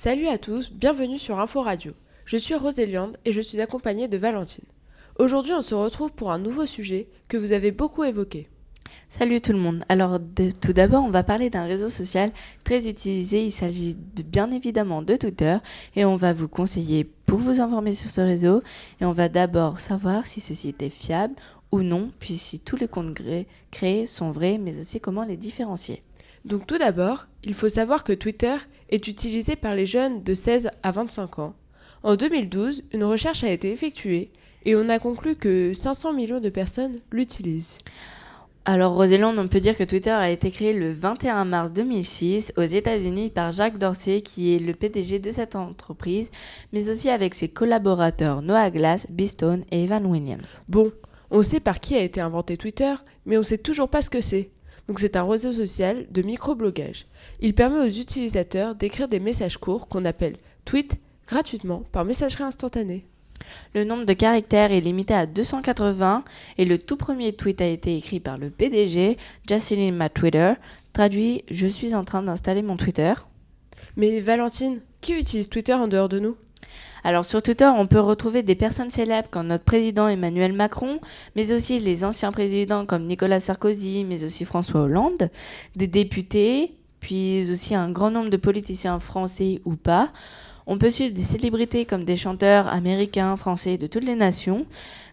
Salut à tous, bienvenue sur Info Radio. Je suis Roséliande et je suis accompagnée de Valentine. Aujourd'hui, on se retrouve pour un nouveau sujet que vous avez beaucoup évoqué. Salut tout le monde. Alors tout d'abord, on va parler d'un réseau social très utilisé. Il s'agit bien évidemment de Twitter et on va vous conseiller pour vous informer sur ce réseau et on va d'abord savoir si ce site est fiable ou non, puis si tous les comptes créés sont vrais, mais aussi comment les différencier. Donc tout d'abord, il faut savoir que Twitter est utilisé par les jeunes de 16 à 25 ans. En 2012, une recherche a été effectuée et on a conclu que 500 millions de personnes l'utilisent. Alors Rosélande, on peut dire que Twitter a été créé le 21 mars 2006 aux États-Unis par Jacques Dorsey, qui est le PDG de cette entreprise, mais aussi avec ses collaborateurs Noah Glass, Bistone et Evan Williams. Bon, on sait par qui a été inventé Twitter, mais on sait toujours pas ce que c'est. Donc c'est un réseau social de microblogage. Il permet aux utilisateurs d'écrire des messages courts qu'on appelle tweets gratuitement par messagerie instantanée. Le nombre de caractères est limité à 280 et le tout premier tweet a été écrit par le PDG, Jocelyn Ma Twitter, traduit Je suis en train d'installer mon Twitter. Mais Valentine, qui utilise Twitter en dehors de nous? Alors sur Twitter, on peut retrouver des personnes célèbres comme notre président Emmanuel Macron, mais aussi les anciens présidents comme Nicolas Sarkozy, mais aussi François Hollande, des députés, puis aussi un grand nombre de politiciens français ou pas. On peut suivre des célébrités comme des chanteurs américains, français de toutes les nations,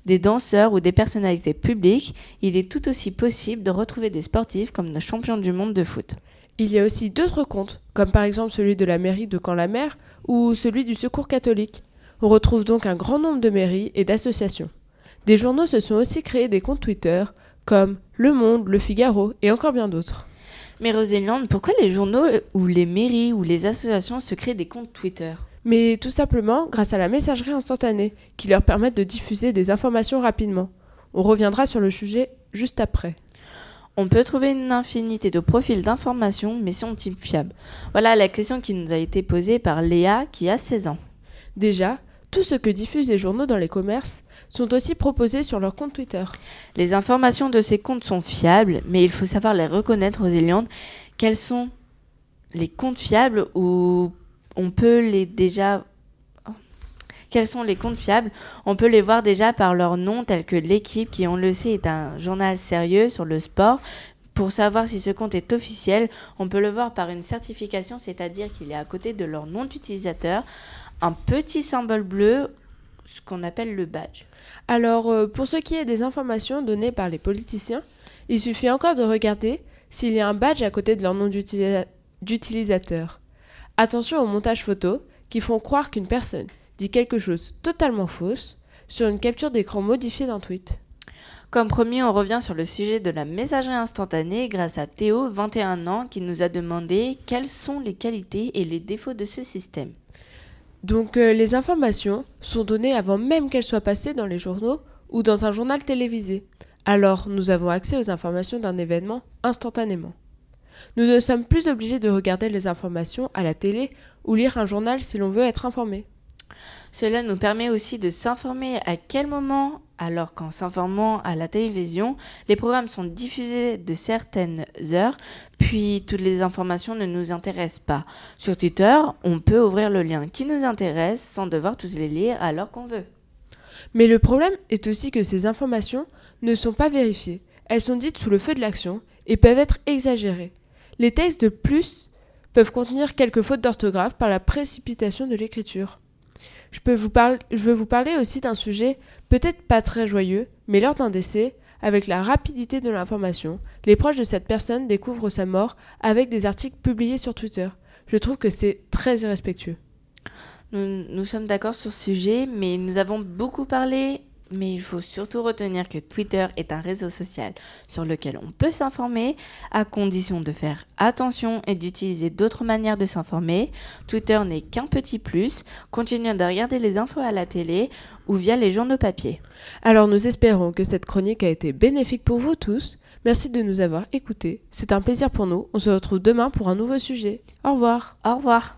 des danseurs ou des personnalités publiques. Il est tout aussi possible de retrouver des sportifs comme nos champions du monde de foot. Il y a aussi d'autres comptes, comme par exemple celui de la mairie de Caen-la-Mer ou celui du Secours catholique. On retrouve donc un grand nombre de mairies et d'associations. Des journaux se sont aussi créés des comptes Twitter, comme Le Monde, Le Figaro et encore bien d'autres. Mais Rosélande, pourquoi les journaux ou les mairies ou les associations se créent des comptes Twitter? Mais tout simplement grâce à la messagerie instantanée, qui leur permet de diffuser des informations rapidement. On reviendra sur le sujet juste après. On peut trouver une infinité de profils d'informations, mais sont-ils fiables? Voilà la question qui nous a été posée par Léa, qui a 16 ans. Déjà, tout ce que diffusent les journaux dans les commerces sont aussi proposés sur leur compte Twitter. Les informations de ces comptes sont fiables, mais il faut savoir les reconnaître aux éliandes. Quels sont les comptes fiables où on peut les déjà quels sont les comptes fiables On peut les voir déjà par leur nom, tels que l'équipe, qui on le sait est un journal sérieux sur le sport. Pour savoir si ce compte est officiel, on peut le voir par une certification, c'est-à-dire qu'il est à côté de leur nom d'utilisateur, un petit symbole bleu, ce qu'on appelle le badge. Alors, euh, pour ce qui est des informations données par les politiciens, il suffit encore de regarder s'il y a un badge à côté de leur nom d'utilisateur. Attention aux montages photos qui font croire qu'une personne dit quelque chose totalement fausse sur une capture d'écran modifiée d'un tweet. Comme promis, on revient sur le sujet de la messagerie instantanée grâce à Théo, 21 ans, qui nous a demandé quelles sont les qualités et les défauts de ce système. Donc euh, les informations sont données avant même qu'elles soient passées dans les journaux ou dans un journal télévisé. Alors nous avons accès aux informations d'un événement instantanément. Nous ne sommes plus obligés de regarder les informations à la télé ou lire un journal si l'on veut être informé. Cela nous permet aussi de s'informer à quel moment, alors qu'en s'informant à la télévision, les programmes sont diffusés de certaines heures, puis toutes les informations ne nous intéressent pas. Sur Twitter, on peut ouvrir le lien qui nous intéresse sans devoir tous les lire alors qu'on veut. Mais le problème est aussi que ces informations ne sont pas vérifiées. Elles sont dites sous le feu de l'action et peuvent être exagérées. Les textes de plus peuvent contenir quelques fautes d'orthographe par la précipitation de l'écriture. Je, peux vous je veux vous parler aussi d'un sujet peut-être pas très joyeux, mais lors d'un décès, avec la rapidité de l'information, les proches de cette personne découvrent sa mort avec des articles publiés sur Twitter. Je trouve que c'est très irrespectueux. Nous, nous sommes d'accord sur ce sujet, mais nous avons beaucoup parlé mais il faut surtout retenir que Twitter est un réseau social sur lequel on peut s'informer à condition de faire attention et d'utiliser d'autres manières de s'informer. Twitter n'est qu'un petit plus. Continuez de regarder les infos à la télé ou via les journaux papier. Alors nous espérons que cette chronique a été bénéfique pour vous tous. Merci de nous avoir écoutés. C'est un plaisir pour nous. On se retrouve demain pour un nouveau sujet. Au revoir. Au revoir.